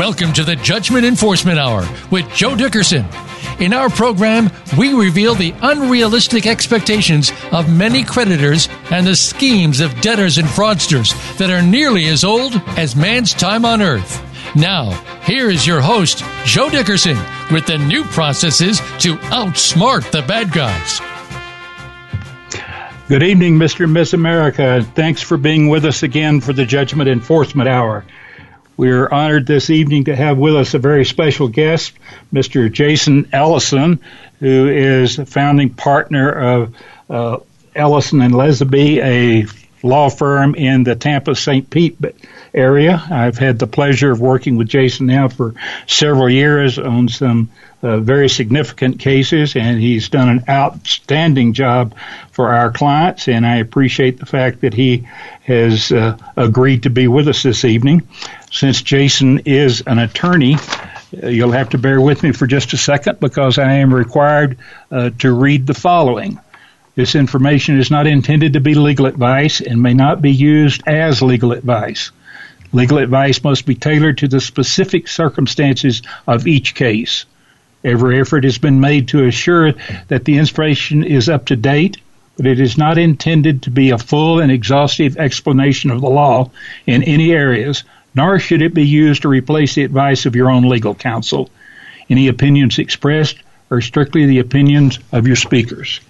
Welcome to the Judgment Enforcement Hour with Joe Dickerson. In our program, we reveal the unrealistic expectations of many creditors and the schemes of debtors and fraudsters that are nearly as old as man's time on earth. Now, here is your host, Joe Dickerson, with the new processes to outsmart the bad guys. Good evening, Mr. and Miss America. Thanks for being with us again for the Judgment Enforcement Hour. We're honored this evening to have with us a very special guest, Mr. Jason Ellison, who is a founding partner of uh, Ellison and Lesby, a law firm in the Tampa St. Pete area. I've had the pleasure of working with Jason now for several years on some uh, very significant cases, and he's done an outstanding job for our clients. And I appreciate the fact that he has uh, agreed to be with us this evening. Since Jason is an attorney, uh, you'll have to bear with me for just a second because I am required uh, to read the following. This information is not intended to be legal advice and may not be used as legal advice. Legal advice must be tailored to the specific circumstances of each case. Every effort has been made to assure that the information is up to date, but it is not intended to be a full and exhaustive explanation of the law in any areas, nor should it be used to replace the advice of your own legal counsel. Any opinions expressed are strictly the opinions of your speakers.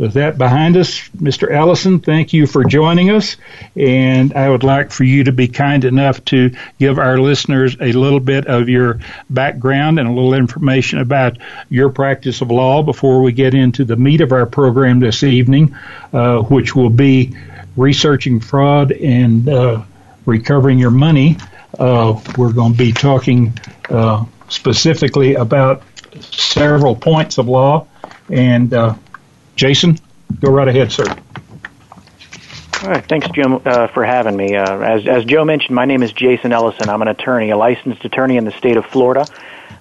With that behind us, Mr. Ellison, thank you for joining us. And I would like for you to be kind enough to give our listeners a little bit of your background and a little information about your practice of law before we get into the meat of our program this evening, uh, which will be researching fraud and uh, recovering your money. Uh, we're going to be talking uh, specifically about several points of law and uh, Jason, go right ahead, sir. All right. Thanks, Jim, uh, for having me. Uh, as, as Joe mentioned, my name is Jason Ellison. I'm an attorney, a licensed attorney in the state of Florida.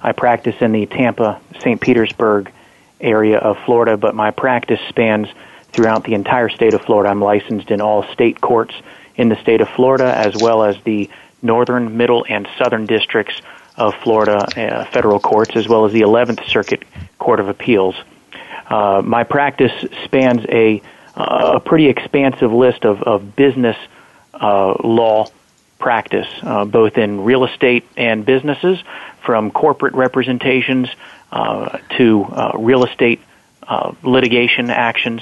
I practice in the Tampa, St. Petersburg area of Florida, but my practice spans throughout the entire state of Florida. I'm licensed in all state courts in the state of Florida, as well as the northern, middle, and southern districts of Florida uh, federal courts, as well as the 11th Circuit Court of Appeals. Uh, my practice spans a, uh, a pretty expansive list of, of business uh, law practice, uh, both in real estate and businesses, from corporate representations uh, to uh, real estate uh, litigation actions,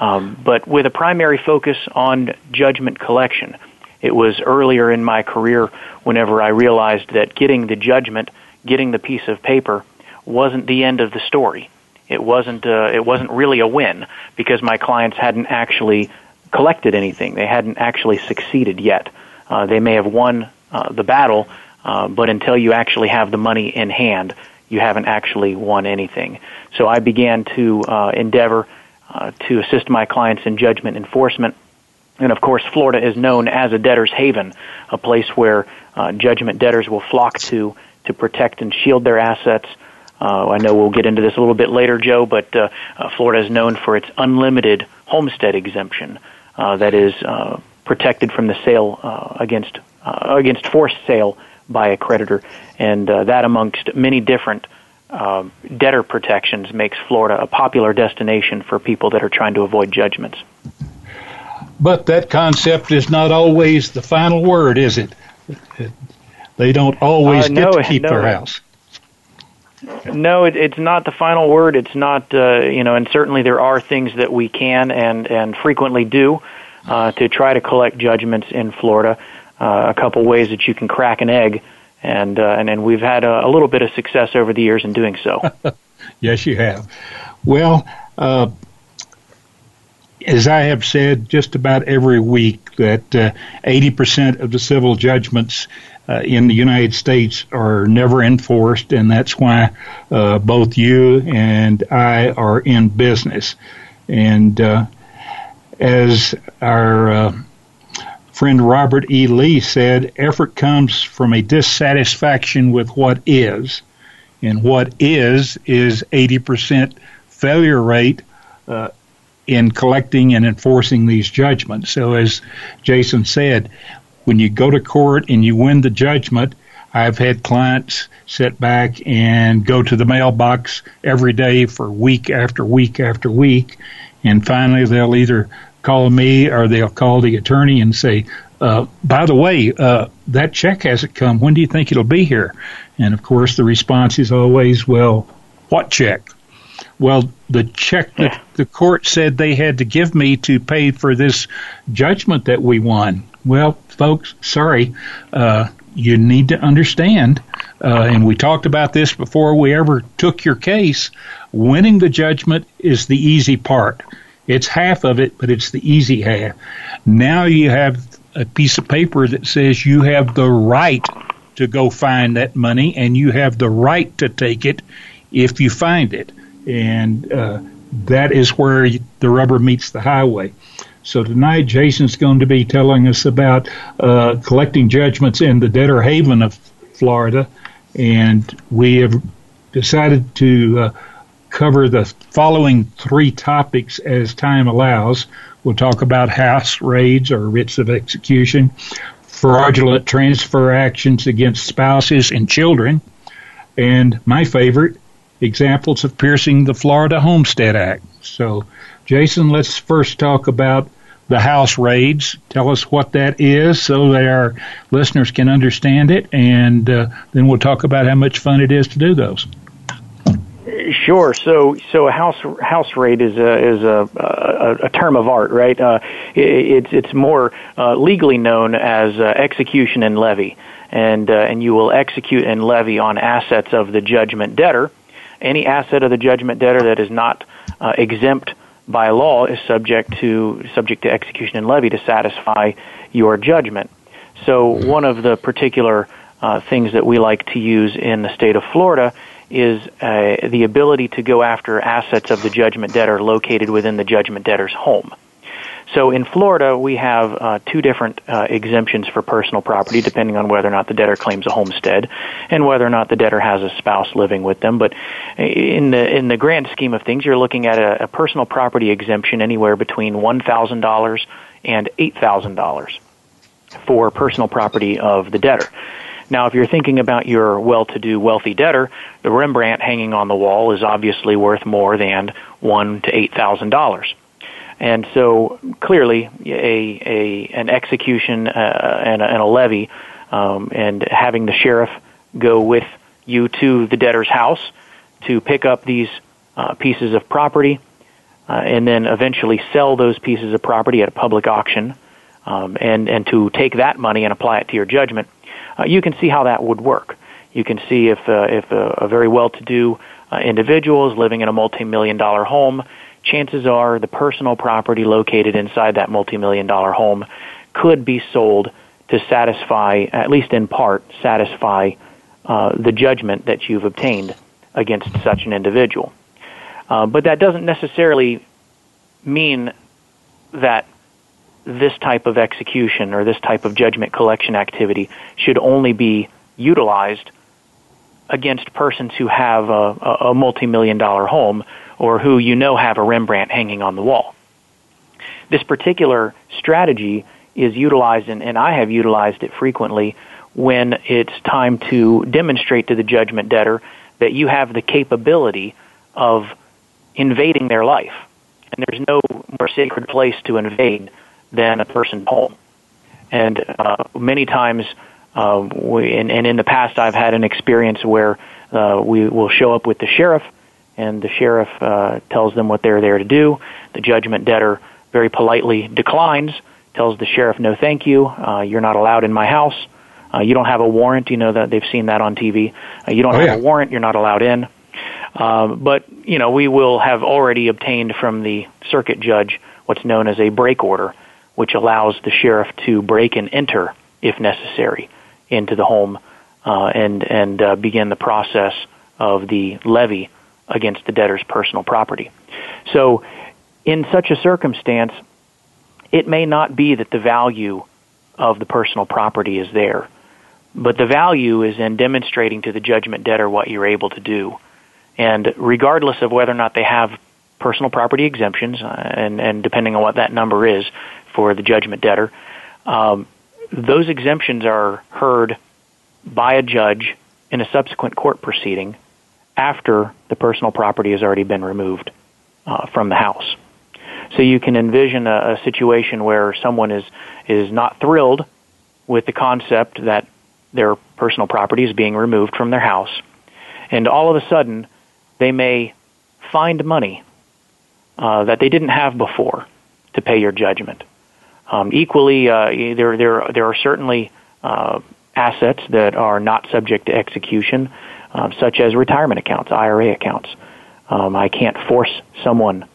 um, but with a primary focus on judgment collection. It was earlier in my career whenever I realized that getting the judgment, getting the piece of paper, wasn't the end of the story it wasn't uh, it wasn't really a win because my clients hadn't actually collected anything. They hadn't actually succeeded yet. Uh, they may have won uh, the battle, uh, but until you actually have the money in hand, you haven't actually won anything. So I began to uh, endeavor uh, to assist my clients in judgment enforcement. And of course, Florida is known as a debtor's haven, a place where uh, judgment debtors will flock to to protect and shield their assets, uh, I know we'll get into this a little bit later, Joe, but uh, uh, Florida is known for its unlimited homestead exemption uh, that is uh, protected from the sale uh, against uh, against forced sale by a creditor, and uh, that amongst many different uh, debtor protections makes Florida a popular destination for people that are trying to avoid judgments. But that concept is not always the final word, is it? They don't always no, get to keep no, their house. No, it, it's not the final word. It's not, uh, you know, and certainly there are things that we can and and frequently do uh, to try to collect judgments in Florida. Uh, a couple ways that you can crack an egg, and uh, and and we've had a, a little bit of success over the years in doing so. yes, you have. Well, uh, as I have said just about every week, that uh, 80% of the civil judgments uh, in the United States are never enforced, and that's why uh, both you and I are in business. And uh, as our uh, friend Robert E. Lee said, effort comes from a dissatisfaction with what is, and what is is 80% failure rate uh, in collecting and enforcing these judgments. So, as Jason said, when you go to court and you win the judgment, I've had clients sit back and go to the mailbox every day for week after week after week, and finally they'll either call me or they'll call the attorney and say, uh, by the way, uh, that check hasn't come. When do you think it'll be here? And of course, the response is always, well, what check? Well, the check that the court said they had to give me to pay for this judgment that we won. Well, folks, sorry, uh, you need to understand, uh, and we talked about this before we ever took your case. Winning the judgment is the easy part. It's half of it, but it's the easy half. Now you have a piece of paper that says you have the right to go find that money and you have the right to take it if you find it. And uh, that is where the rubber meets the highway. So tonight, Jason's going to be telling us about uh, collecting judgments in the debtor haven of Florida, and we have decided to uh, cover the following three topics as time allows. We'll talk about house raids or writs of execution, fraudulent transfer actions against spouses and children, and my favorite, examples of piercing the Florida Homestead Act. So, Jason, let's first talk about the house raids. Tell us what that is so that our listeners can understand it, and uh, then we'll talk about how much fun it is to do those. Sure. So, so a house house raid is a is a a, a term of art, right? Uh, it, it's it's more uh, legally known as uh, execution and levy, and uh, and you will execute and levy on assets of the judgment debtor. Any asset of the judgment debtor that is not uh, exempt by law is subject to subject to execution and levy to satisfy your judgment. So, one of the particular uh, things that we like to use in the state of Florida is uh, the ability to go after assets of the judgment debtor located within the judgment debtor's home. So in Florida, we have uh, two different uh, exemptions for personal property, depending on whether or not the debtor claims a homestead and whether or not the debtor has a spouse living with them. But in the in the grand scheme of things, you're looking at a, a personal property exemption anywhere between one thousand dollars and eight thousand dollars for personal property of the debtor. Now, if you're thinking about your well-to-do, wealthy debtor, the Rembrandt hanging on the wall is obviously worth more than one to eight thousand dollars. And so, clearly, a, a an execution uh, and, a, and, a, levy, um, and having the sheriff go with you to the debtor's house to pick up these uh, pieces of property, uh, and then eventually sell those pieces of property at a public auction, um, and and to take that money and apply it to your judgment uh, you can see how that would work. You can see if uh, if a, a very well-to-do uh, individual is living in a multi-million dollar home, chances are the personal property located inside that multi-million dollar home could be sold to satisfy, at least in part, satisfy uh, the judgment that you've obtained against such an individual. Uh, but that doesn't necessarily mean that this type of execution or this type of judgment collection activity should only be utilized against persons who have a, a multi-million dollar home or who you know have a Rembrandt hanging on the wall. This particular strategy is utilized, and, and I have utilized it frequently when it's time to demonstrate to the judgment debtor that you have the capability of invading their life. And there's no more sacred place to invade than a person's home. And uh, many times, uh, we, and, and in the past, I've had an experience where uh, we will show up with the sheriff, and the sheriff uh, tells them what they're there to do. The judgment debtor very politely declines, tells the sheriff, "No, thank you. Uh, you're not allowed in my house. Uh, you don't have a warrant. You know that they've seen that on TV. Uh, you don't oh, have yeah. a warrant. You're not allowed in." Uh, but you know, we will have already obtained from the circuit judge what's known as a break order, which allows the sheriff to break and enter, if necessary, into the home uh, and and uh, begin the process of the levy against the debtor's personal property. So, in such a circumstance, it may not be that the value of the personal property is there, but the value is in demonstrating to the judgment debtor what you're able to do. And regardless of whether or not they have personal property exemptions, uh, and, and depending on what that number is, for the judgment debtor. Um, those exemptions are heard by a judge in a subsequent court proceeding after the personal property has already been removed uh, from the house. So you can envision a, a situation where someone is is not thrilled with the concept that their personal property is being removed from their house, and all of a sudden they may find money uh, that they didn't have before to pay your judgment. Um, equally, uh, there there there are certainly uh, assets that are not subject to execution, um, such as retirement accounts, IRA accounts. Um, I can't force someone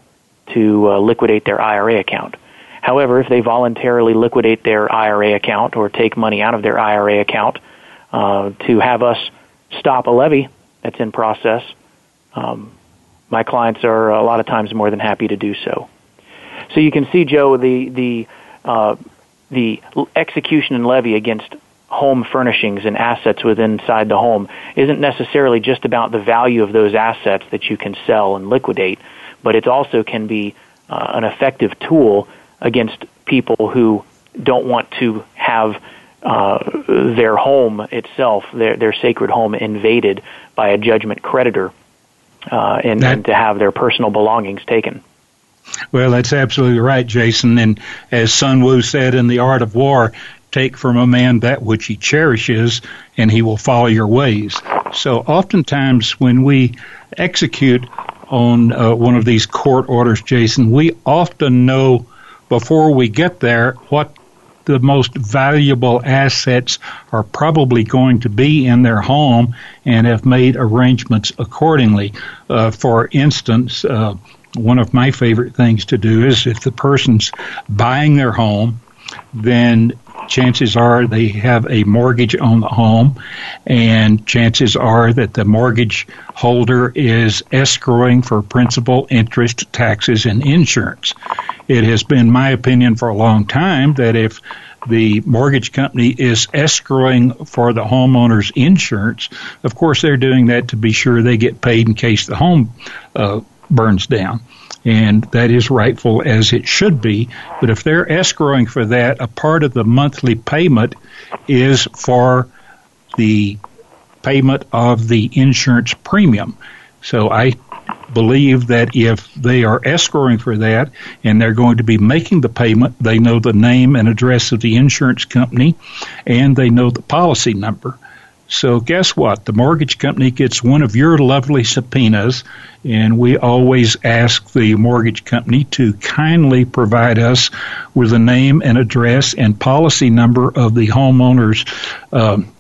to uh, liquidate their IRA account. However, if they voluntarily liquidate their IRA account or take money out of their IRA account uh, to have us stop a levy that's in process, um, my clients are a lot of times more than happy to do so. So you can see, Joe, the the uh, the execution and levy against home furnishings and assets within inside the home isn't necessarily just about the value of those assets that you can sell and liquidate, but it also can be uh, an effective tool against people who don't want to have uh, their home itself, their their sacred home, invaded by a judgment creditor, uh, and, that, and to have their personal belongings taken. Well, that's absolutely right, Jason. And as Sun Wu said in The Art of War, take from a man that which he cherishes, and he will follow your ways. So oftentimes when we execute on uh, one of these court orders, Jason, we often know before we get there what the most valuable assets are probably going to be in their home and have made arrangements accordingly. Uh, for instance, uh, one of my favorite things to do is if the person's buying their home, then chances are they have a mortgage on the home, and chances are that the mortgage holder is escrowing for principal, interest, taxes, and insurance. It has been my opinion for a long time that if the mortgage company is escrowing for the homeowner's insurance, of course they're doing that to be sure they get paid in case the home uh, burns down. And that is rightful as it should be. But if they're escrowing for that, a part of the monthly payment is for the payment of the insurance premium. So I believe that if they are escrowing for that and they're going to be making the payment, they know the name and address of the insurance company and they know the policy number. So guess what? The mortgage company gets one of your lovely subpoenas, and we always ask the mortgage company to kindly provide us with the name and address and policy number of the homeowner's um,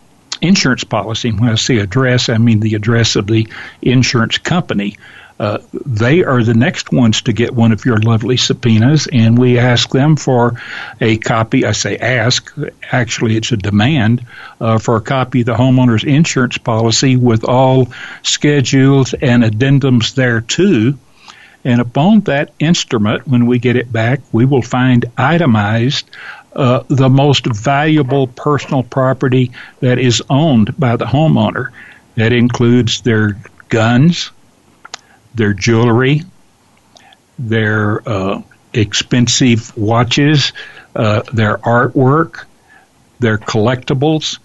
insurance policy. When I say address, I mean the address of the insurance company. Uh, they are the next ones to get one of your lovely subpoenas, and we ask them for a copy. I say ask, actually, it's a demand uh, for a copy of the homeowner's insurance policy with all schedules and addendums thereto. And upon that instrument, when we get it back, we will find itemized uh, the most valuable personal property that is owned by the homeowner. That includes their guns, their jewelry, their uh, expensive watches, uh, their artwork, their collectibles,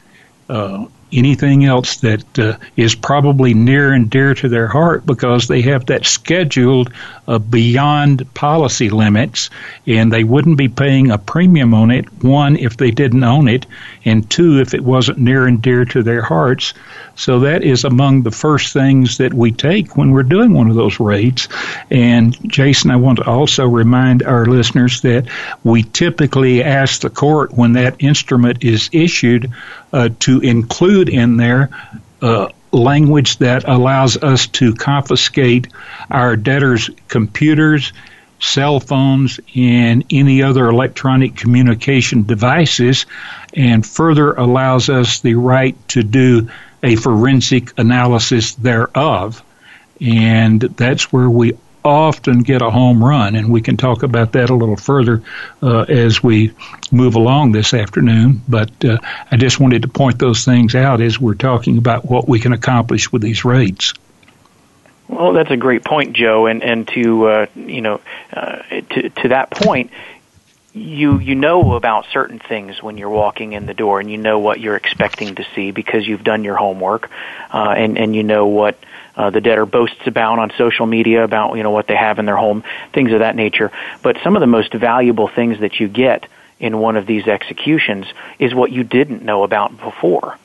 uh, anything else that uh, is probably near and dear to their heart because they have that scheduled uh, beyond policy limits and they wouldn't be paying a premium on it one if they didn't own it and two if it wasn't near and dear to their hearts. So that is among the first things that we take when we're doing one of those raids. And Jason I want to also remind our listeners that we typically ask the court when that instrument is issued uh, to include in there uh, language that allows us to confiscate our debtors' computers, cell phones, and any other electronic communication devices, and further allows us the right to do a forensic analysis thereof. And that's where we often get a home run, and we can talk about that a little further uh, as we move along this afternoon. But uh, I just wanted to point those things out as we're talking about what we can accomplish with these raids. Well, that's a great point, Joe, and and to uh, you know uh, to to that point, you you know about certain things when you're walking in the door, and you know what you're expecting to see because you've done your homework, uh, and and you know what uh, the debtor boasts about on social media about you know what they have in their home, things of that nature. But some of the most valuable things that you get in one of these executions is what you didn't know about before.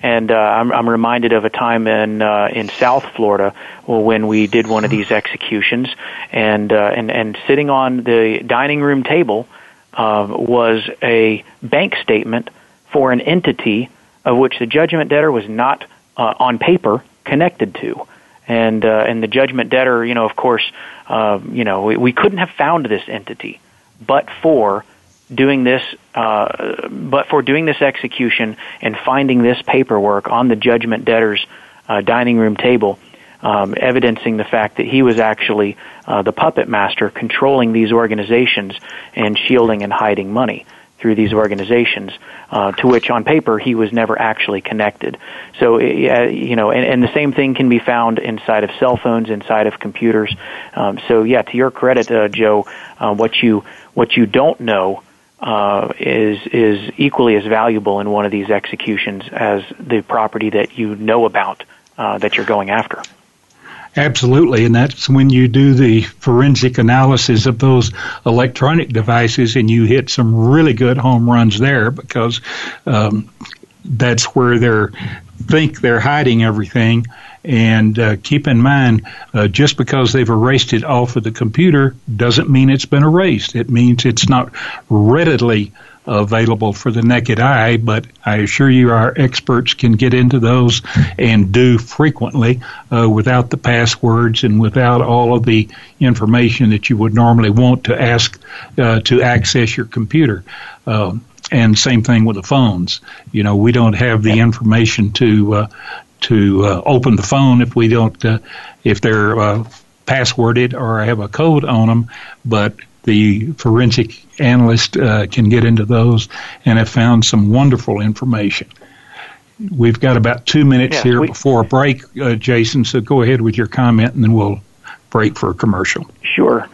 And uh, I'm, I'm reminded of a time in uh, in South Florida when we did one of these executions, and uh, and and sitting on the dining room table uh, was a bank statement for an entity of which the judgment debtor was not uh, on paper connected to. And uh, and the judgment debtor, you know, of course, uh, you know, we, we couldn't have found this entity, but for doing this, uh, but for doing this execution and finding this paperwork on the judgment debtor's uh, dining room table, um, evidencing the fact that he was actually uh, the puppet master controlling these organizations and shielding and hiding money through these organizations, uh, to which on paper he was never actually connected. So, uh, you know, and, and, the same thing can be found inside of cell phones, inside of computers. Um, so, yeah, to your credit, uh, Joe, uh, what you what you don't know uh, is is equally as valuable in one of these executions as the property that you know about uh, that you're going after. Absolutely, and that's when you do the forensic analysis of those electronic devices, and you hit some really good home runs there because um, that's where they think they're hiding everything. And uh, keep in mind, uh, just because they've erased it off of the computer doesn't mean it's been erased. It means it's not readily available for the naked eye, but I assure you our experts can get into those and do frequently uh, without the passwords and without all of the information that you would normally want to ask uh, to access your computer. Um, and same thing with the phones. You know, we don't have the information to uh, to uh, open the phone if we don't uh, if they're uh, passworded or have a code on them, but the forensic analyst uh, can get into those and have found some wonderful information. We've got about two minutes yeah, here we, before a break, uh, Jason, so go ahead with your comment and then we'll break for a commercial. Sure.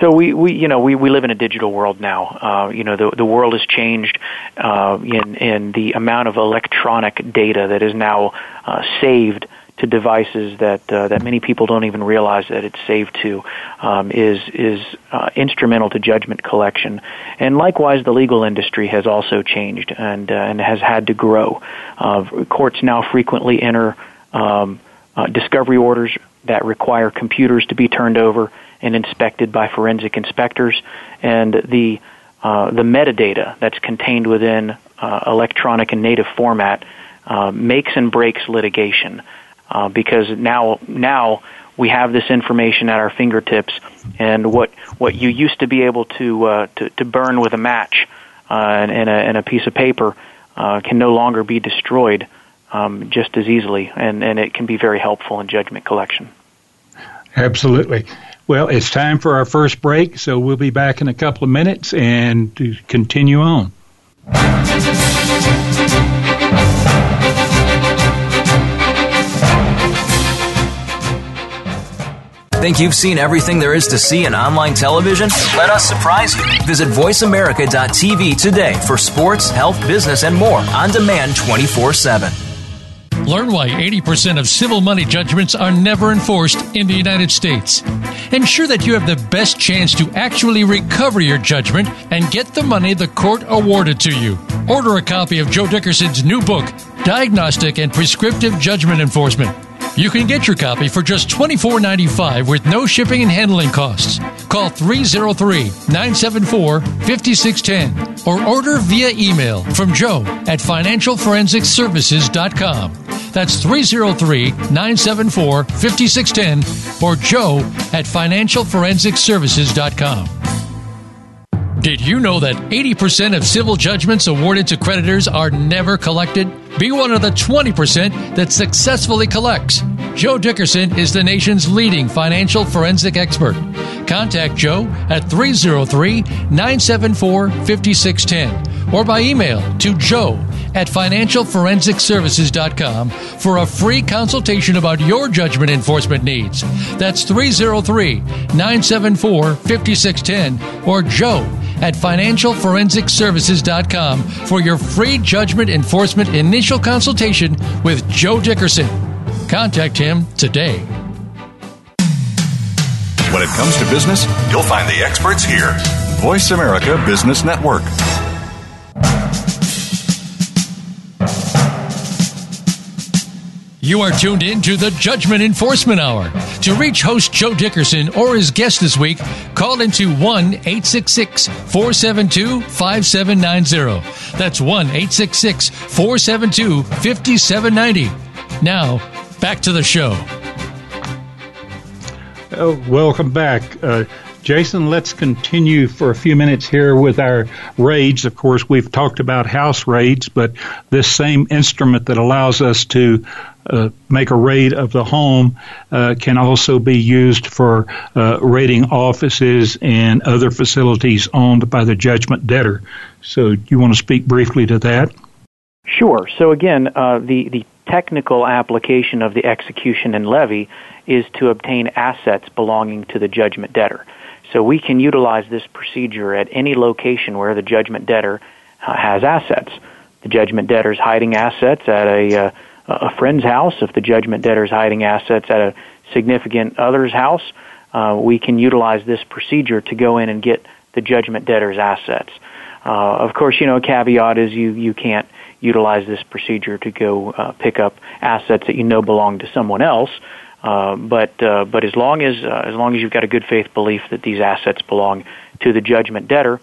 So we, we you know we, we live in a digital world now. Uh, you know the the world has changed uh, in in the amount of electronic data that is now uh, saved to devices that uh, that many people don't even realize that it's saved to um, is is uh, instrumental to judgment collection. And likewise, the legal industry has also changed and uh, and has had to grow. Uh, courts now frequently enter um, uh, discovery orders that require computers to be turned over and inspected by forensic inspectors, and the uh, the metadata that's contained within electronic and native format makes and breaks litigation uh, because now now we have this information at our fingertips, and what what you used to be able to uh, to, to burn with a match uh, and, and, a, and a piece of paper uh, can no longer be destroyed um, just as easily, and, and it can be very helpful in judgment collection. Absolutely. Well, it's time for our first break, so we'll be back in a couple of minutes and to continue on. Think you've seen everything there is to see in online television? Let us surprise you. Visit VoiceAmerica.tv today for sports, health, business, and more on demand 24 7. Learn why 80% of civil money judgments are never enforced in the United States. Ensure that you have the best chance to actually recover your judgment and get the money the court awarded to you. Order a copy of Joe Dickerson's new book, Diagnostic and Prescriptive Judgment Enforcement. You can get your copy for just $24.95 with no shipping and handling costs. Call 303 974 5610 or order via email from Joe at financialforensicservices.com. That's 303 974 5610 or Joe at financialforensicservices.com. Did you know that 80% of civil judgments awarded to creditors are never collected? Be one of the 20% that successfully collects. Joe Dickerson is the nation's leading financial forensic expert. Contact Joe at 303 974 5610 or by email to joe at financialforensicservices.com for a free consultation about your judgment enforcement needs. That's 303 974 5610 or joe at financialforensicservices.com for your free judgment enforcement initial consultation with Joe Dickerson. Contact him today. When it comes to business, you'll find the experts here. Voice America Business Network. You are tuned in to the Judgment Enforcement Hour. To reach host Joe Dickerson or his guest this week, call into 1 866 472 5790. That's 1 866 472 5790. Now, back to the show. Oh, welcome back. Uh, Jason, let's continue for a few minutes here with our raids. Of course, we've talked about house raids, but this same instrument that allows us to uh, make a raid of the home uh, can also be used for uh, raiding offices and other facilities owned by the judgment debtor. So, you want to speak briefly to that? Sure. So again, uh, the the technical application of the execution and levy is to obtain assets belonging to the judgment debtor. So we can utilize this procedure at any location where the judgment debtor uh, has assets. The judgment debtor is hiding assets at a, uh, a friend's house. If the judgment debtor is hiding assets at a significant other's house, uh, we can utilize this procedure to go in and get the judgment debtor's assets. Uh, of course, you know, a caveat is you, you can't utilize this procedure to go uh, pick up assets that you know belong to someone else. Uh, but uh, but as long as uh, as long as you've got a good faith belief that these assets belong to the judgment debtor,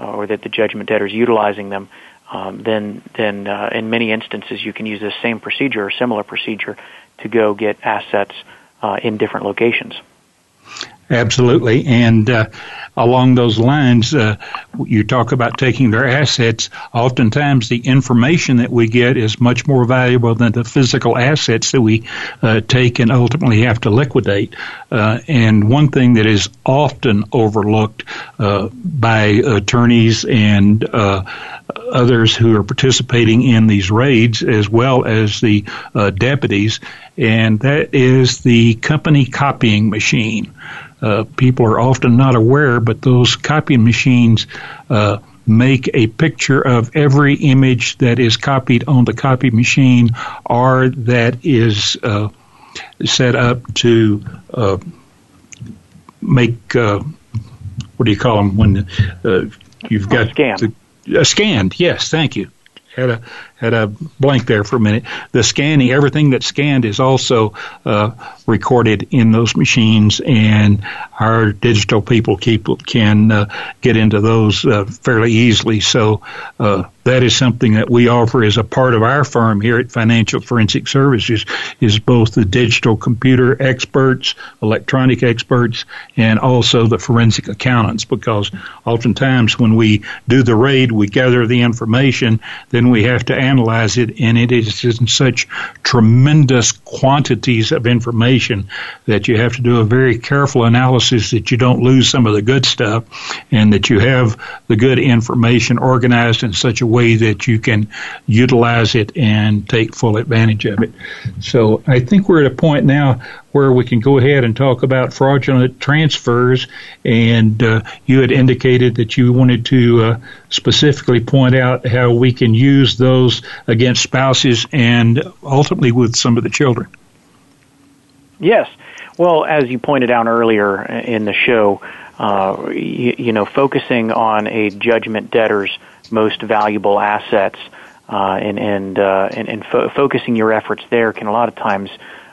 uh, or that the judgment debtor is utilizing them, um, then then uh, in many instances you can use this same procedure or similar procedure to go get assets uh, in different locations. Absolutely. And uh, along those lines, uh, you talk about taking their assets. Oftentimes, the information that we get is much more valuable than the physical assets that we uh, take and ultimately have to liquidate. Uh, and one thing that is often overlooked by attorneys and others who are participating in these raids, as well as the deputies, and that is the company copying machine. Uh, people are often not aware, but those copying machines uh, make a picture of every image that is copied on the copy machine or that is uh, set up to uh, make uh, what do you call them when uh, you've got scan. The, Uh, scanned. Yes, thank you had a had a blank there for a minute. The scanning, everything that's scanned is also uh, recorded in those machines, and our digital people keep, can uh, get into those uh, fairly easily. So uh, that is something that we offer as a part of our firm here at Financial Forensic Services is both the digital computer experts, electronic experts, and also the forensic accountants because oftentimes when we do the raid, we gather the information, then we have to analyze it, and it is in such tremendous quantities of information that you have to do a very careful analysis that you don't lose some of the good stuff and that you have the good information organized in such a way that you can utilize it and take full advantage of it. So I think we're at a point now where we can go ahead and talk about fraudulent transfers. And uh, you had indicated that you wanted to uh, specifically point out how we can use those against spouses and ultimately with some of the children. Yes. Well, as you pointed out earlier in the show, uh, you, you, know, focusing on a judgment debtor's most valuable assets uh, and and uh, and, and fo- focusing your efforts there can a lot of times,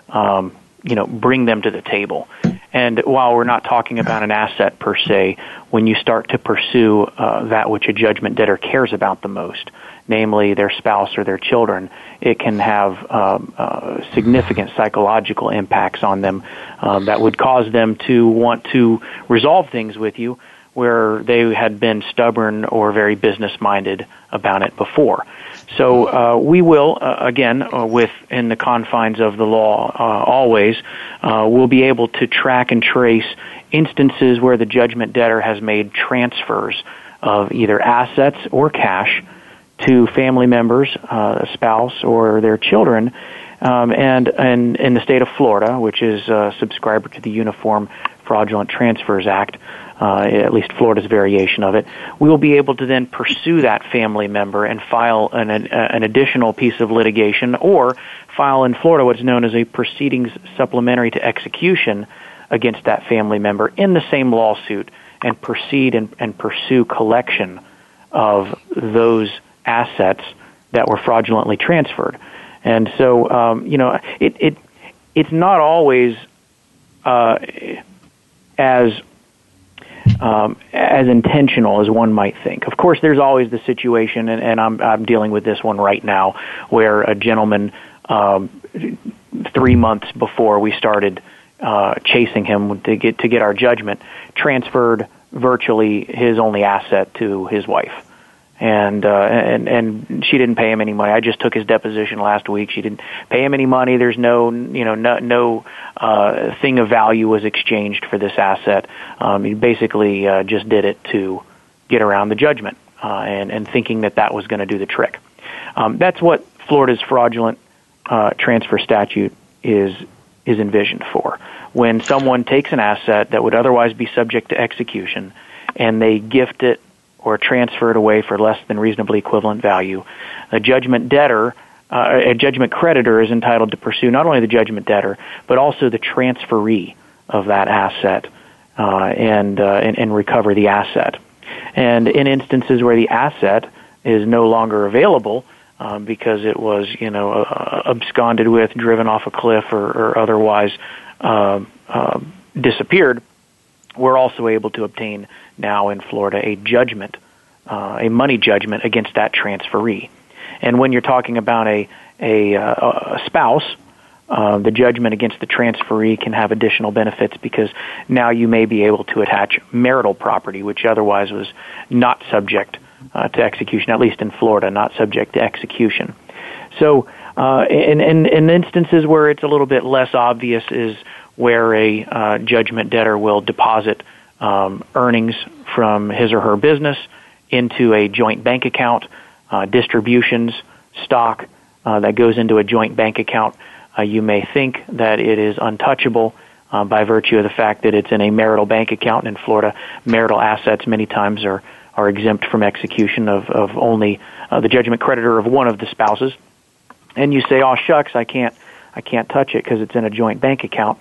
um, you know, bring them to the table. And while we're not talking about an asset per se, when you start to pursue uh, that which a judgment debtor cares about the most, namely their spouse or their children, it can have um, uh, significant psychological impacts on them um, that would cause them to want to resolve things with you where they had been stubborn or very business minded about it before. So uh, we will, uh, again, uh, within the confines of the law, uh, always, uh, we'll be able to track and trace instances where the judgment debtor has made transfers of either assets or cash to family members, uh, a spouse, or their children. Um, and, and in the state of Florida, which is a subscriber to the Uniform Fraudulent Transfers Act, uh, at least Florida's variation of it, we will be able to then pursue that family member and file an, an additional piece of litigation or file in Florida what's known as a proceedings supplementary to execution against that family member in the same lawsuit and proceed and, and pursue collection of those assets that were fraudulently transferred. And so, um, you know, it, it it's not always uh, as um, as intentional as one might think. Of course, there's always the situation, and, and I'm, I'm dealing with this one right now, where a gentleman um, three months before we started uh, chasing him to get to get our judgment transferred virtually his only asset to his wife and uh, and and she didn't pay him any money. I just took his deposition last week. She didn't pay him any money. There's no you know no no uh, thing of value was exchanged for this asset. Um, he basically uh, just did it to get around the judgment uh, and and thinking that that was going to do the trick. Um, that's what Florida's fraudulent uh, transfer statute is is envisioned for. When someone takes an asset that would otherwise be subject to execution and they gift it or transferred away for less than reasonably equivalent value. A judgment debtor, uh, a judgment creditor is entitled to pursue not only the judgment debtor, but also the transferee of that asset uh, and, uh, and, and recover the asset. And in instances where the asset is no longer available, um, because it was, you know, uh, absconded with, driven off a cliff, or, or otherwise uh, uh, disappeared, we're also able to obtain now in Florida a judgment, uh, a money judgment against that transferee. And when you're talking about a a, uh, a spouse, uh, the judgment against the transferee can have additional benefits because now you may be able to attach marital property, which otherwise was not subject uh, to execution, at least in Florida, not subject to execution. So, uh, in, in, in instances where it's a little bit less obvious, is where a uh, judgment debtor will deposit um, earnings from his or her business into a joint bank account, uh, distributions, stock uh, that goes into a joint bank account. Uh, you may think that it is untouchable uh, by virtue of the fact that it's in a marital bank account in Florida. Marital assets many times are are exempt from execution of of only uh, the judgment creditor of one of the spouses. And you say, "Oh shucks, I can't I can't touch it because it's in a joint bank account."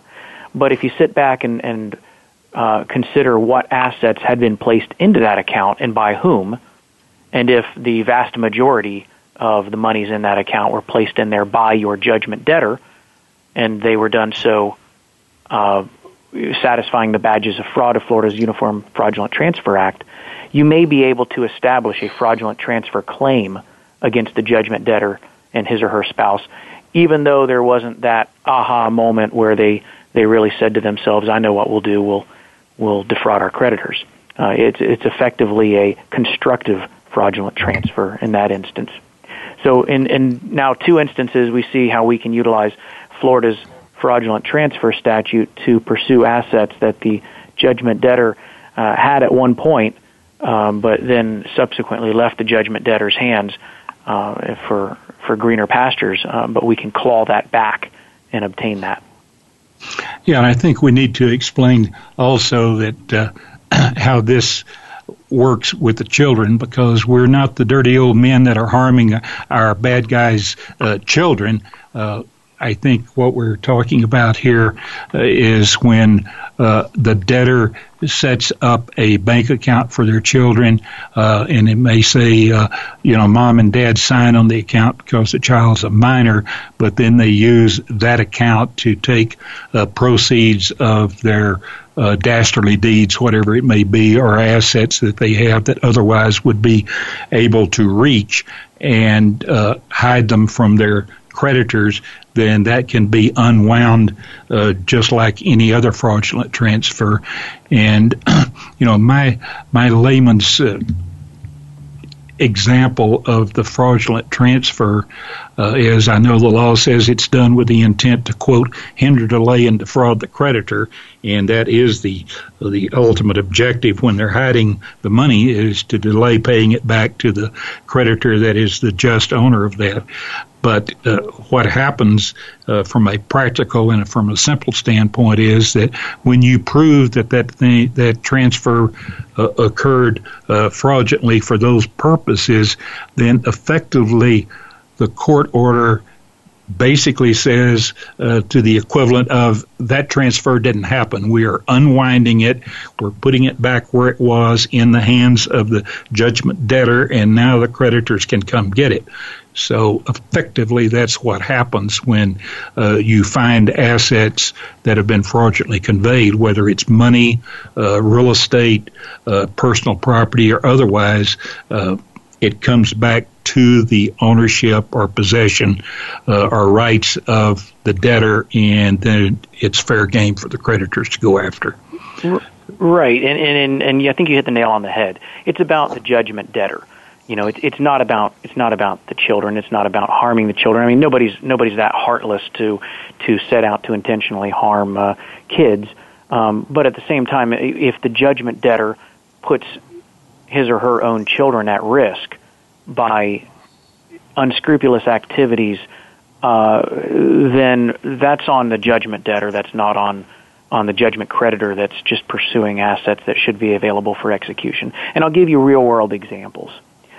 But if you sit back and, and uh, consider what assets had been placed into that account and by whom, and if the vast majority of the monies in that account were placed in there by your judgment debtor, and they were done so uh, satisfying the badges of fraud of Florida's Uniform Fraudulent Transfer Act, you may be able to establish a fraudulent transfer claim against the judgment debtor and his or her spouse, even though there wasn't that aha moment where they, they really said to themselves, I know what we'll do. We'll, will defraud our creditors. Uh, it's, it's effectively a constructive fraudulent transfer in that instance. So in, in now two instances, we see how we can utilize Florida's fraudulent transfer statute to pursue assets that the judgment debtor uh, had at one point, um, but then subsequently left the judgment debtor's hands uh, for for greener pastures. Uh, but we can claw that back and obtain that. Yeah, and I think we need to explain also that uh, how this works with the children because we're not the dirty old men that are harming our bad guys' uh, children. Uh, I think what we're talking about here uh, is when uh, the debtor sets up a bank account for their children, uh, and it may say, uh, you know, mom and dad sign on the account because the child's a minor, but then they use that account to take uh, proceeds of their uh, dastardly deeds, whatever it may be, or assets that they have that otherwise would be able to reach and uh, hide them from their creditors, then that can be unwound uh, just like any other fraudulent transfer. And you know, my my layman's uh, example of the fraudulent transfer uh, is I know the law says it's done with the intent to quote hinder, delay, and defraud the creditor, and that is the the ultimate objective when they're hiding the money is to delay paying it back to the creditor that is the just owner of that. But uh, what happens uh, from a practical and from a simple standpoint is that when you prove that that thing, that transfer uh, occurred uh, fraudulently for those purposes, then effectively the court order basically says uh, to the equivalent of that transfer didn't happen. We are unwinding it. We're putting it back where it was in the hands of the judgment debtor, and now the creditors can come get it. So effectively, that's what happens when uh, you find assets that have been fraudulently conveyed, whether it's money, uh, real estate, uh, personal property, or otherwise. Uh, it comes back to the ownership or possession uh, or rights of the debtor, and then it's fair game for the creditors to go after. Right, and and and I think you hit the nail on the head. It's about the judgment debtor. You know, it's it's not about it's not about the children. It's not about harming the children. I mean, nobody's nobody's that heartless to to set out to intentionally harm uh, kids. Um, but at the same time, if the judgment debtor puts his or her own children at risk by unscrupulous activities, uh, then that's on the judgment debtor. That's not on on the judgment creditor that's just pursuing assets that should be available for execution. And I'll give you real world examples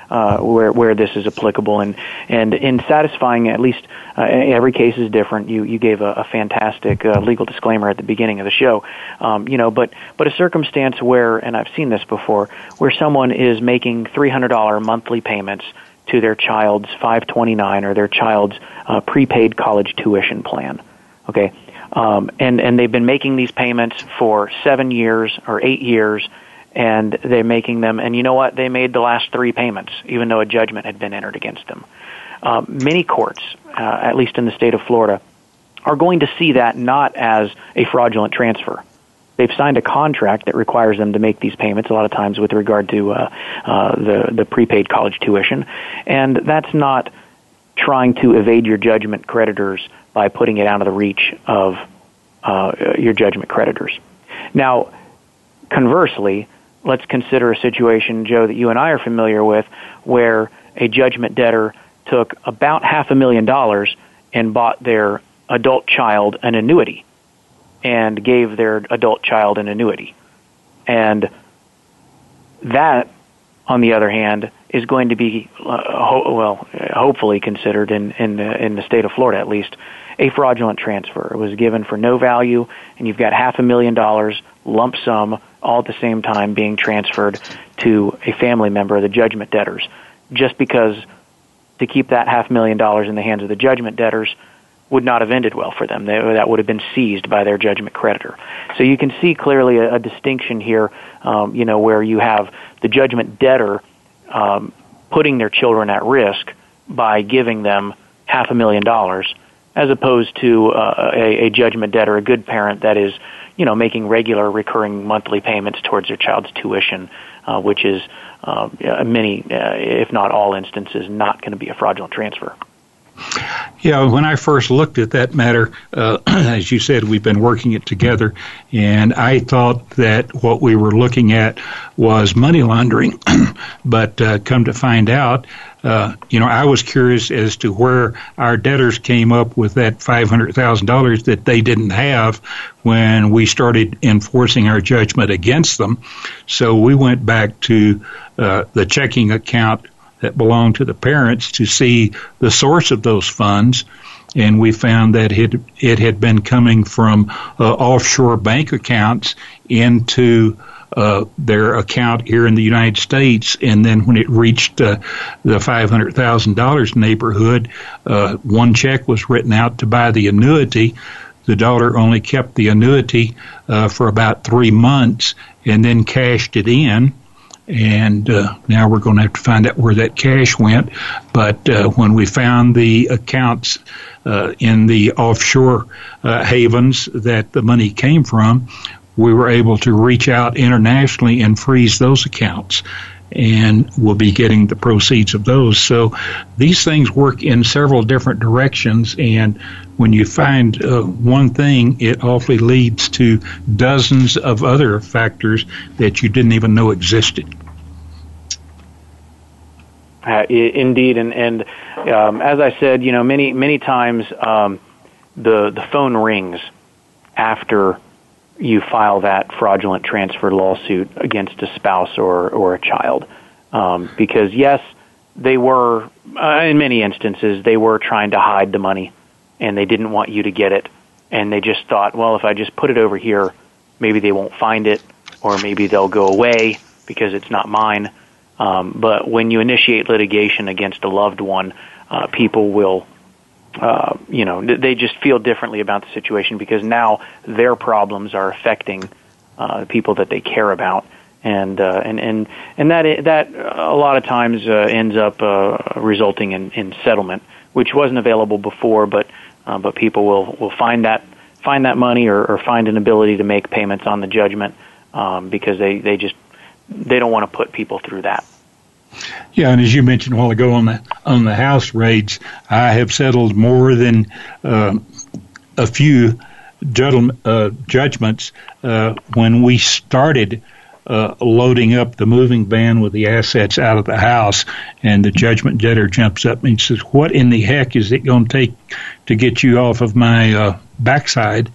uh, where where this is applicable, and and in satisfying at least uh, every case is different. You you gave a, a fantastic uh, legal disclaimer at the beginning of the show, um, you know, but but a circumstance where, and I've seen this before, where someone is making three hundred dollar monthly payments to their child's 529 or their child's uh, prepaid college tuition plan. Okay, um, and and they've been making these payments for seven years or eight years and they're making them. And you know what? They made the last three payments, even though a judgment had been entered against them. Uh, many courts, uh, at least in the state of Florida, are going to see that not as a fraudulent transfer. They've signed a contract that requires them to make these payments a lot of times with regard to uh, uh, the the prepaid college tuition, and that's not trying to evade your judgment creditors by putting it out of the reach of uh, your judgment creditors. Now, conversely, let's consider a situation, Joe, that you and I are familiar with, where a judgment debtor took about half a million dollars and bought their adult child an annuity and gave their adult child an annuity. And that, on the other hand, is going to be, uh, ho- well, hopefully considered in, in, the, in the state of Florida at least, a fraudulent transfer. It was given for no value, and you've got half a million dollars lump sum all at the same time being transferred to a family member of the judgment debtors just because to keep that half million dollars in the hands of the judgment debtors would not have ended well for them. They, that would have been seized by their judgment creditor. So you can see clearly a, a distinction here, um, you know, where you have the judgment debtor um, putting their children at risk by giving them half a million dollars, as opposed to uh, a, a judgment debtor, a good parent that is you know, making regular recurring monthly payments towards their child's tuition, uh, which is uh, many, uh, if not all instances, not going to be a fraudulent transfer. Yeah, when I first looked at that matter, uh, as you said, we've been working it together, and I thought that what we were looking at was money laundering. but uh, come to find out, uh, you know, I was curious as to where our debtors came up with that $500,000 that they didn't have when we started enforcing our judgment against them. So we went back to uh, the checking account that belonged to the parents to see the source of those funds. And we found that it, it had been coming from uh, offshore bank accounts into uh, their account here in the United States, and then when it reached uh, the five hundred thousand dollars neighborhood, uh, one check was written out to buy the annuity. The daughter only kept the annuity uh, for about three months and then cashed it in. And uh, now we're going to have to find out where that cash went. But uh, when we found the accounts in the offshore havens that the money came from, we were able to reach out internationally and freeze those accounts and we'll be getting the proceeds of those. So these things work in several different directions, and when you find uh, one thing, it awfully leads to dozens of other factors that you didn't even know existed. Uh, indeed, and and um, as I said, you know, many many times um, the the phone rings after you file that fraudulent transfer lawsuit against a spouse or or a child, um, because yes, they were uh, in many instances they were trying to hide the money, and they didn't want you to get it, and they just thought, well, if I just put it over here, maybe they won't find it, or maybe they'll go away because it's not mine. Um, but when you initiate litigation against a loved one, uh, people will, uh, you know, they just feel differently about the situation because now their problems are affecting uh, people that they care about, and uh, and and and that that a lot of times uh, ends up uh, resulting in, in settlement, which wasn't available before, but uh, but people will will find that find that money or, or find an ability to make payments on the judgment um, because they they just they don't want to put people through that. Yeah, and as you mentioned a while ago on the on the house raids, I have settled more than uh, a few uh, judgments uh, when we started uh, loading up the moving van with the assets out of the house, and the judgment debtor jumps up and says, "What in the heck is it going to take to get you off of my uh, backside?"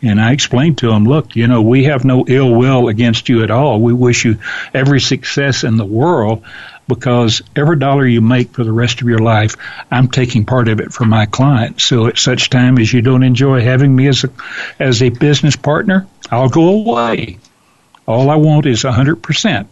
And I explained to him, look, you know, we have no ill will against you at all. We wish you every success in the world because every dollar you make for the rest of your life, I'm taking part of it for my client. So at such time as you don't enjoy having me as a, as a business partner, I'll go away. All I want is a 100%.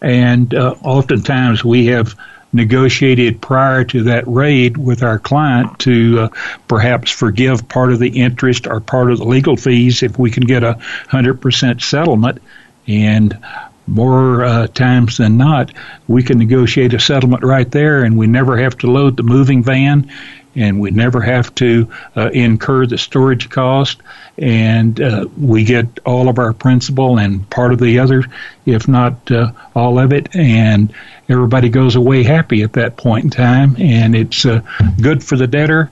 And uh, oftentimes we have negotiated prior to that raid with our client to uh, perhaps forgive part of the interest or part of the legal fees if we can get a 100% settlement. And more uh, times than not, we can negotiate a settlement right there, and we never have to load the moving van, and we never have to uh, incur the storage cost, and uh, we get all of our principal and part of the other, if not uh, all of it, and everybody goes away happy at that point in time, and it's uh, good for the debtor,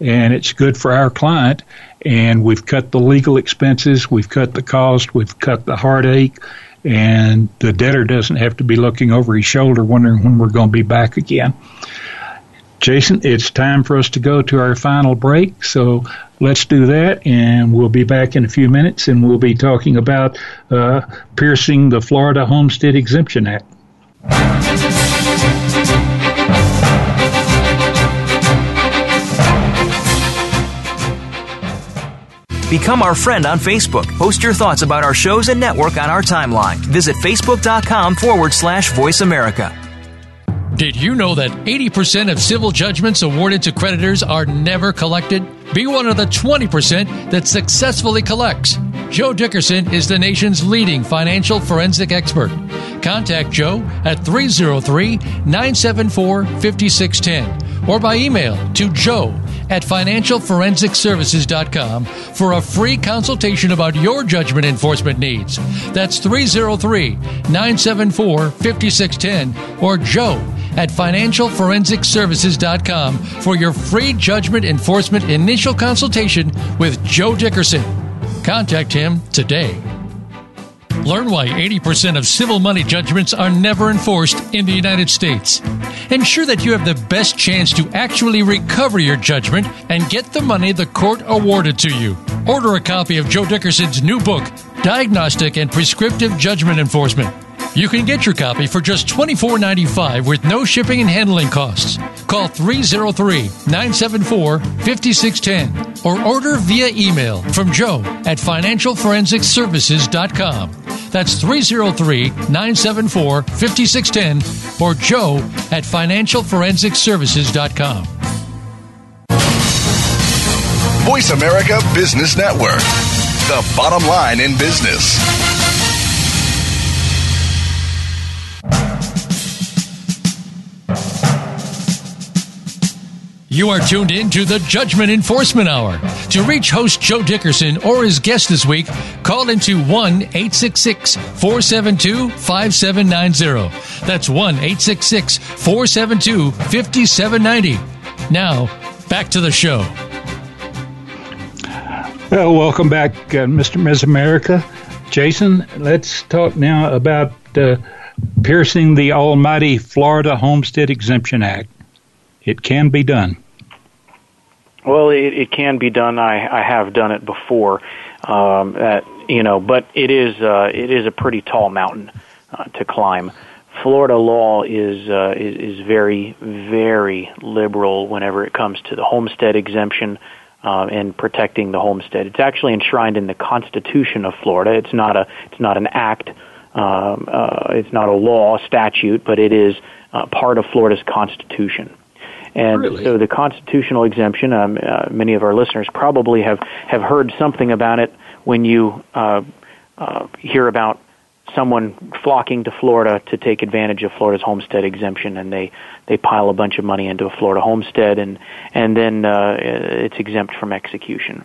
and it's good for our client, and we've cut the legal expenses, we've cut the cost, we've cut the heartache and the debtor doesn't have to be looking over his shoulder wondering when we're going to be back again. Jason, it's time for us to go to our final break, so let's do that, and we'll be back in a few minutes, and we'll be talking about uh, piercing the Florida Homestead Exemption Act. Become our friend on Facebook. Post your thoughts about our shows and network on our timeline. Visit facebook.com forward slash voice America. Did you know that 80% of civil judgments awarded to creditors are never collected? Be one of the 20% that successfully collects. Joe Dickerson is the nation's leading financial forensic expert. Contact Joe at 303 974 5610 or by email to joe at financialforensicservices.com for a free consultation about your judgment enforcement needs. That's 303 974 5610 or joe at financialforensicservices.com for your free judgment enforcement initial consultation with Joe Dickerson. Contact him today. Learn why 80% of civil money judgments are never enforced in the United States. Ensure that you have the best chance to actually recover your judgment and get the money the court awarded to you. Order a copy of Joe Dickerson's new book, Diagnostic and Prescriptive Judgment Enforcement. You can get your copy for just $24.95 with no shipping and handling costs. Call 303 974 5610 or order via email from Joe at financialforensicservices.com. That's 303 974 5610 or joe at financialforensicservices.com. Voice America Business Network, the bottom line in business. You are tuned in to the Judgment Enforcement Hour. To reach host Joe Dickerson or his guest this week, call into 1 866 472 5790. That's 1 866 472 5790. Now, back to the show. Well, welcome back, uh, Mr. Ms. America. Jason, let's talk now about uh, piercing the almighty Florida Homestead Exemption Act. It can be done. Well, it, it can be done. I, I have done it before. Um, that you know, but it is uh, it is a pretty tall mountain uh, to climb. Florida law is, uh, is is very very liberal whenever it comes to the homestead exemption uh, and protecting the homestead. It's actually enshrined in the Constitution of Florida. It's not a it's not an act. Um, uh, it's not a law statute, but it is uh, part of Florida's Constitution. And really? so the constitutional exemption, um, uh, many of our listeners probably have, have heard something about it when you uh, uh, hear about someone flocking to Florida to take advantage of Florida's homestead exemption, and they they pile a bunch of money into a Florida homestead, and and then uh, it's exempt from execution.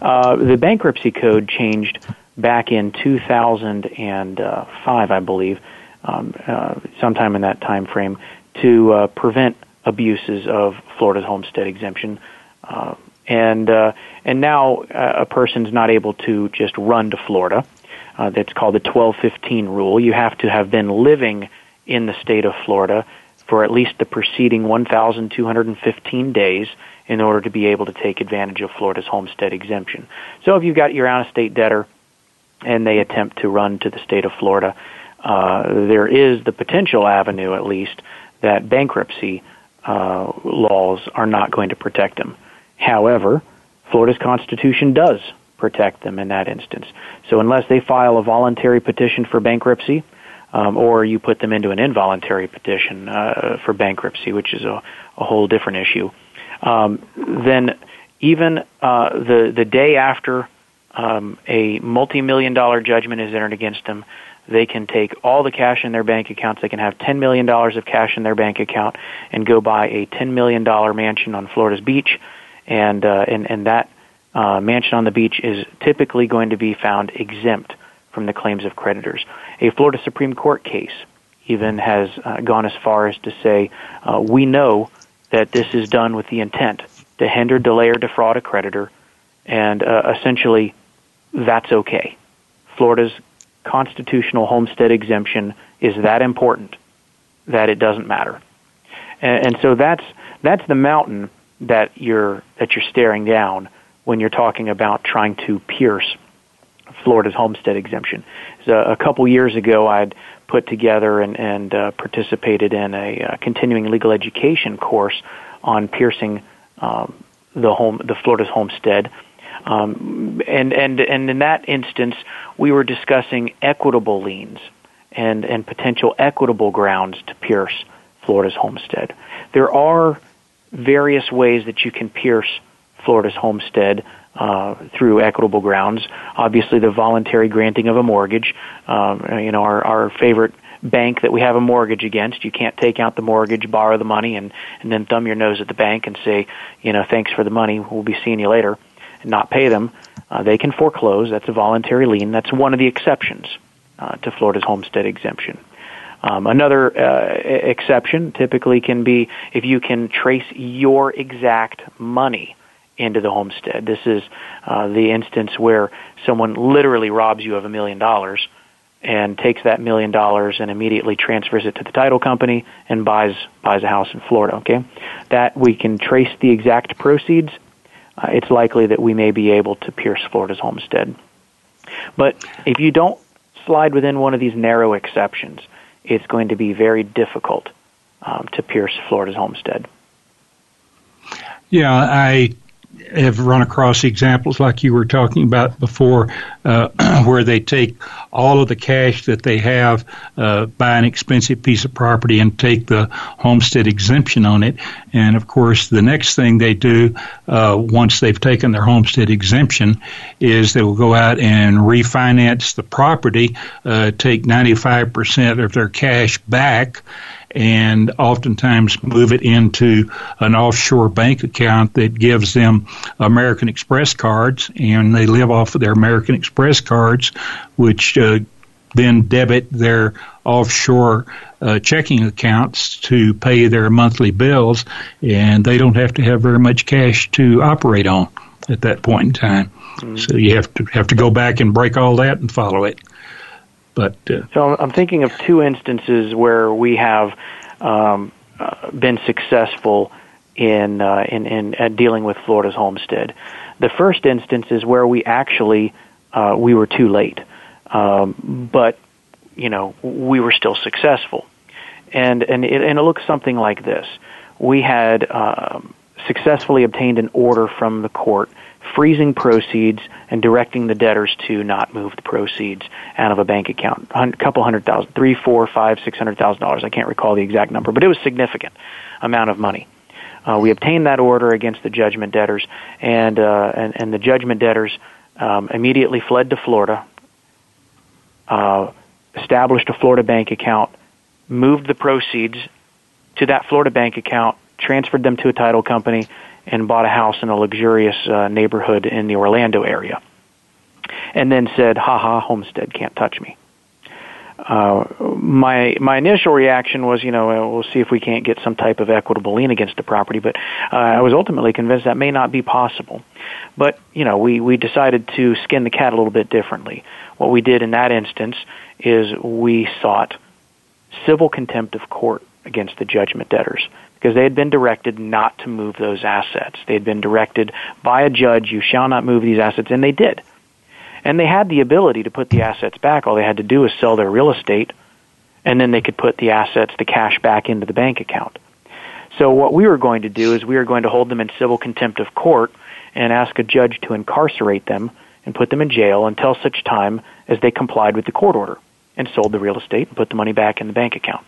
Uh, the bankruptcy code changed back in 2005, I believe, um, uh, sometime in that time frame, to uh, prevent abuses of Florida's homestead exemption. Uh, and uh, and now uh, a person's not able to just run to Florida. Uh, that's called the 1215 rule. You have to have been living in the state of Florida for at least the preceding 1,215 days in order to be able to take advantage of Florida's homestead exemption. So if you've got your out-of-state debtor and they attempt to run to the state of Florida, uh, there is the potential avenue, at least, that bankruptcy uh, laws are not going to protect them. However, Florida's Constitution does protect them in that instance. So unless they file a voluntary petition for bankruptcy, um, or you put them into an involuntary petition uh, for bankruptcy, which is a, a whole different issue, um, then even uh, the the day after um, a multi-million dollar judgment is entered against them, they can take all the cash in their bank accounts. They can have $10 million of cash in their bank account and go buy a $10 million mansion on Florida's beach. And, uh, and, and that uh, mansion on the beach is typically going to be found exempt from the claims of creditors. A Florida Supreme Court case even has uh, gone as far as to say, uh, we know that this is done with the intent to hinder, delay, or defraud a creditor, and uh, essentially that's okay. Florida's constitutional homestead exemption is that important that it doesn't matter. And, and so that's that's the mountain that you're that you're staring down when you're talking about trying to pierce Florida's homestead exemption. So a couple years ago, I'd put together and, and uh, participated in a uh, continuing legal education course on piercing um, the home the Florida's homestead um, and and and in that instance, we were discussing equitable liens and and potential equitable grounds to pierce Florida's homestead. There are various ways that you can pierce Florida's homestead uh, through equitable grounds. Obviously, the voluntary granting of a mortgage. Um, you know, our, our favorite bank that we have a mortgage against. You can't take out the mortgage, borrow the money, and and then thumb your nose at the bank and say, you know, thanks for the money. We'll be seeing you later not pay them, uh, they can foreclose. That's a voluntary lien. That's one of the exceptions uh, to Florida's homestead exemption. Um, another uh, exception typically can be if you can trace your exact money into the homestead. This is uh, the instance where someone literally robs you of a million dollars and takes that million dollars and immediately transfers it to the title company and buys buys a house in Florida. Okay, that we can trace the exact proceeds uh, it's likely that we may be able to pierce Florida's homestead. But if you don't slide within one of these narrow exceptions, it's going to be very difficult um, to pierce Florida's homestead. Yeah, I have run across examples like you were talking about before, uh, where they take all of the cash that they have, uh, buy an expensive piece of property, and take the homestead exemption on it. And of course, the next thing they do uh, once they've taken their homestead exemption is they will go out and refinance the property, uh, take 95% of their cash back and oftentimes move it into an offshore bank account that gives them American Express cards, and they live off of their American Express cards, which uh, then debit their offshore uh, checking accounts to pay their monthly bills, and they don't have to have very much cash to operate on at that point in time. Mm-hmm. So you have to have to go back and break all that and follow it. But uh, so I'm thinking of two instances where we have um, uh, been successful in uh, in, in uh, dealing with Florida's homestead. The first instance is where we actually uh, we were too late, um, but you know we were still successful, and and it, and it looks something like this: we had um, successfully obtained an order from the court freezing proceeds and directing the debtors to not move the proceeds out of a bank account. A couple hundred thousand, three, four, five, six hundred thousand dollars. I can't recall the exact number, but it was significant amount of money. Uh, we obtained that order against the judgment debtors, and uh, and, and the judgment debtors um, immediately fled to Florida, uh, established a Florida bank account, moved the proceeds to that Florida bank account, transferred them to a title company, and bought a house in a luxurious uh, neighborhood in the Orlando area, and then said, "Ha ha, Homestead can't touch me." Uh, my my initial reaction was, you know, we'll see if we can't get some type of equitable lien against the property, but uh, I was ultimately convinced that may not be possible. But you know, we we decided to skin the cat a little bit differently. What we did in that instance is we sought civil contempt of court against the judgment debtors because they had been directed not to move those assets. They had been directed by a judge, you shall not move these assets, and they did. And they had the ability to put the assets back. All they had to do was sell their real estate, and then they could put the assets, the cash, back into the bank account. So what we were going to do is we were going to hold them in civil contempt of court and ask a judge to incarcerate them and put them in jail until such time as they complied with the court order and sold the real estate and put the money back in the bank account.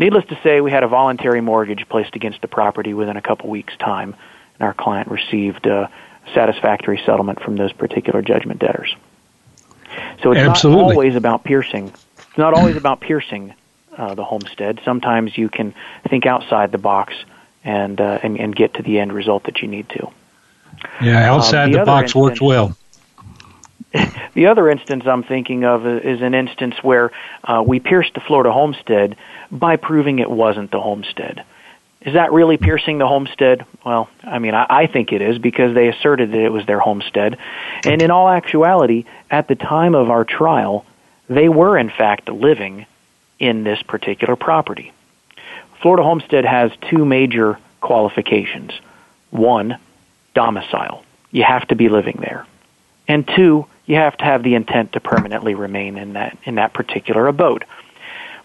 Needless to say, we had a voluntary mortgage placed against the property within a couple weeks' time, and our client received a satisfactory settlement from those particular judgment debtors. So it's Absolutely. not always about piercing. It's not always about piercing uh, the homestead. Sometimes you can think outside the box and, uh, and and get to the end result that you need to. Yeah, outside Um, the the, other box works well. The other instance I'm thinking of is an instance where uh, we pierced the Florida homestead by proving it wasn't the homestead. Is that really piercing the homestead? Well, I mean, I, I think it is because they asserted that it was their homestead. And in all actuality, at the time of our trial, they were in fact living in this particular property. Florida homestead has two major qualifications. One, domicile. You have to be living there. And two, you have to have the intent to permanently remain in that in that particular abode.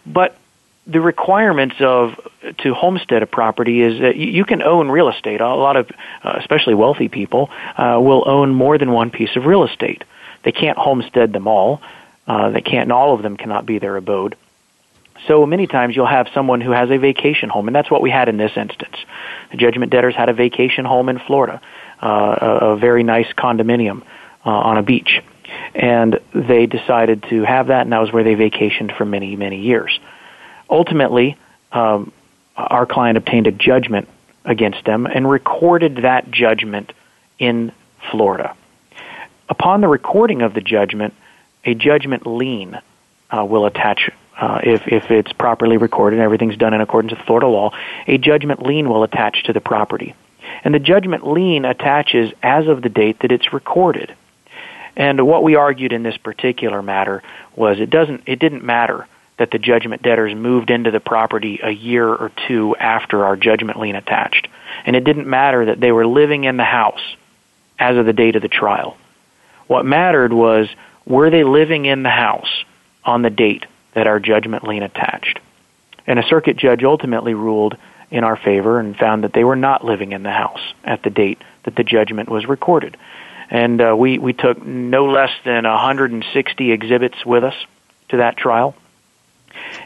But the requirements of to homestead a property is that you, can own real estate. A lot of, uh, especially wealthy people, uh, will own more than one piece of real estate. They can't homestead them all. Uh, they can't, and all of them cannot be their abode. So many times you'll have someone who has a vacation home, and that's what we had in this instance. The judgment debtors had a vacation home in Florida, uh, a, a very nice condominium uh, on a beach, and they decided to have that, and that was where they vacationed for many, many years. Ultimately, um, our client obtained a judgment against them and recorded that judgment in Florida. Upon the recording of the judgment, a judgment lien uh, will attach uh, if if it's properly recorded, and everything's done in accordance with Florida law. A judgment lien will attach to the property, and the judgment lien attaches as of the date that it's recorded. And what we argued in this particular matter was it doesn't it didn't matter that the judgment debtors moved into the property a year or two after our judgment lien attached. And it didn't matter that they were living in the house as of the date of the trial. What mattered was were they living in the house on the date that our judgment lien attached? And a circuit judge ultimately ruled in our favor and found that they were not living in the house at the date that the judgment was recorded. And uh, we, we took no less than 160 exhibits with us to that trial.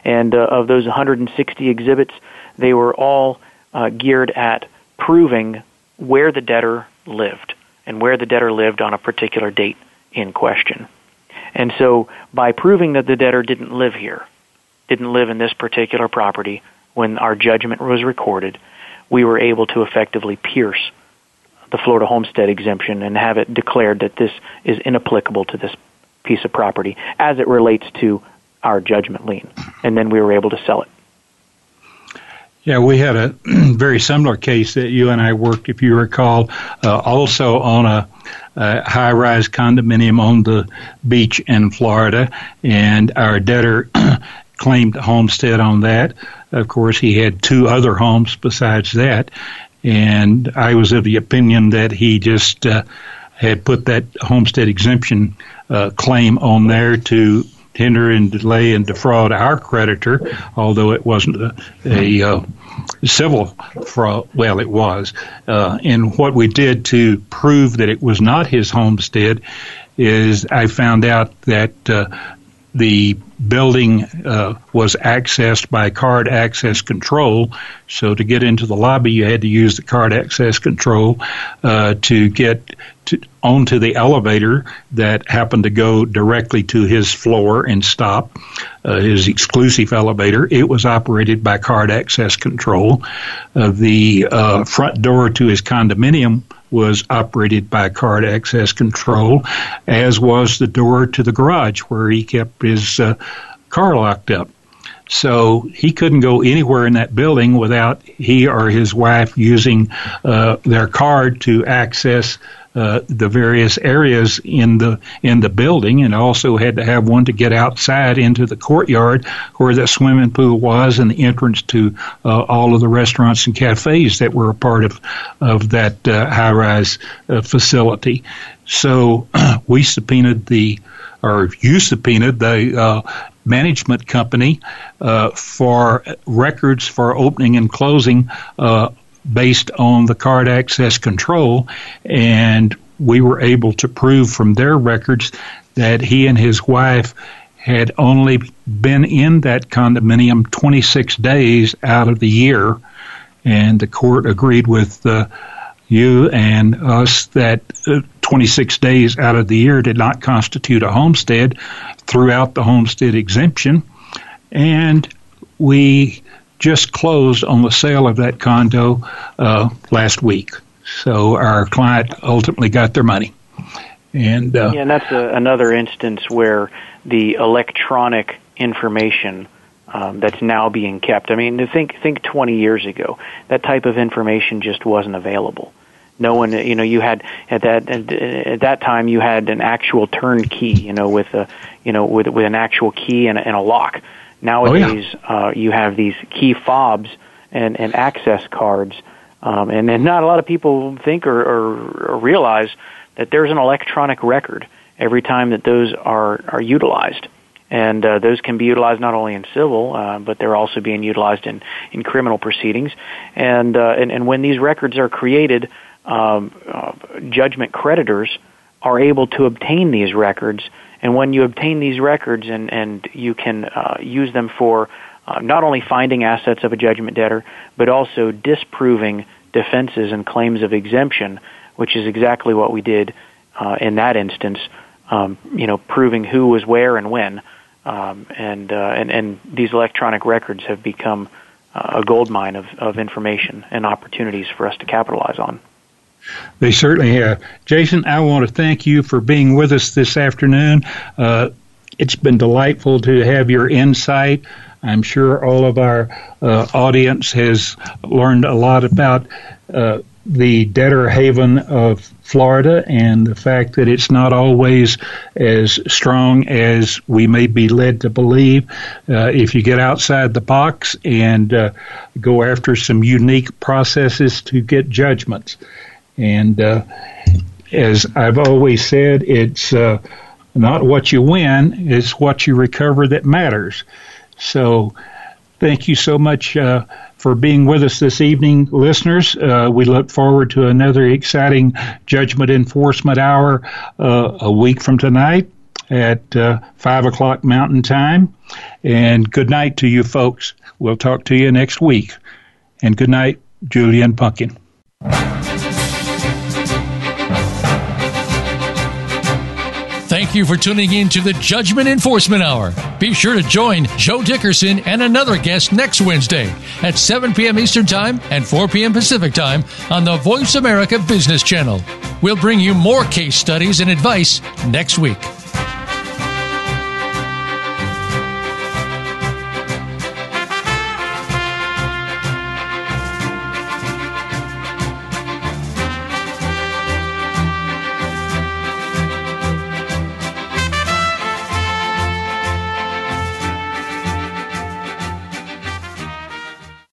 And uh, of those 160 exhibits, they were all uh, geared at proving where the debtor lived and where the debtor lived on a particular date in question. And so, by proving that the debtor didn't live here, didn't live in this particular property when our judgment was recorded, we were able to effectively pierce the Florida homestead exemption and have it declared that this is inapplicable to this piece of property as it relates to our judgment lien. And then we were able to sell it. Yeah, we had a very similar case that you and I worked, if you recall, uh, also on a, a high rise condominium on the beach in Florida, and our debtor claimed homestead on that. Of course, he had two other homes besides that, and I was of the opinion that he just uh, had put that homestead exemption uh, claim on there to hinder and delay and defraud our creditor, although it wasn't a, a uh, civil fraud. Well, it was. Uh, and what we did to prove that it was not his homestead is I found out that uh, the building uh, was accessed by card access control. So to get into the lobby, you had to use the card access control uh, to get to, onto the elevator that happened to go directly to his floor and stop. Uh, his exclusive elevator. It was operated by card access control. Uh, the uh, front door to his condominium was operated by card access control, as was the door to the garage where he kept his uh, car locked up. So he couldn't go anywhere in that building without he or his wife using uh, their card to access uh, the various areas in the in the building, and also had to have one to get outside into the courtyard where the swimming pool was, and the entrance to uh, all of the restaurants and cafes that were a part of of that uh, high rise uh, facility. So we subpoenaed the or you subpoenaed the uh, management company uh, for records for opening and closing uh, based on the card access control, and we were able to prove from their records that he and his wife had only been in that condominium 26 days out of the year, and the court agreed with uh, you and us that uh, 26 days out of the year did not constitute a homestead throughout the homestead exemption, and we just closed on the sale of that condo uh, last week. So our client ultimately got their money. And uh, yeah, and that's a, another instance where the electronic information um, that's now being kept. I mean, think think 20 years ago, that type of information just wasn't available. No one, you know, you had at that at that time you had an actual turnkey, you know, with a you know with with an actual key and and a lock. Nowadays, oh, yeah. uh, you have these key fobs and, and access cards, um, and, and not a lot of people think or, or, or realize that there's an electronic record every time that those are are utilized, and uh, those can be utilized not only in civil, uh, but they're also being utilized in in criminal proceedings, and uh, and, and when these records are created, um, uh, judgment creditors are able to obtain these records and when you obtain these records and, and you can uh, use them for uh, not only finding assets of a judgment debtor, but also disproving defenses and claims of exemption, which is exactly what we did uh, in that instance. Um, you know, proving who was where and when, um, and, uh, and and these electronic records have become uh, a gold mine of, of information and opportunities for us to capitalize on. They certainly have. Jason, I want to thank you for being with us this afternoon. Uh, it's been delightful to have your insight. I'm sure all of our uh, audience has learned a lot about uh, the debtor haven of Florida and the fact that it's not always as strong as we may be led to believe. Uh, if you get outside the box and uh, go after some unique processes to get judgments. And uh, as I've always said, it's uh, not what you win, it's what you recover that matters. So thank you so much uh, for being with us this evening, listeners. Uh, we look forward to another exciting Judgment Enforcement Hour uh, a week from tonight at uh, 5 o'clock Mountain Time. And good night to you folks. We'll talk to you next week. And good night, Julian Pumpkin. Thank you for tuning in to the Judgment Enforcement Hour. Be sure to join Joe Dickerson and another guest next Wednesday at 7 p.m. Eastern Time and 4 p.m. Pacific Time on the Voice America Business Channel. We'll bring you more case studies and advice next week.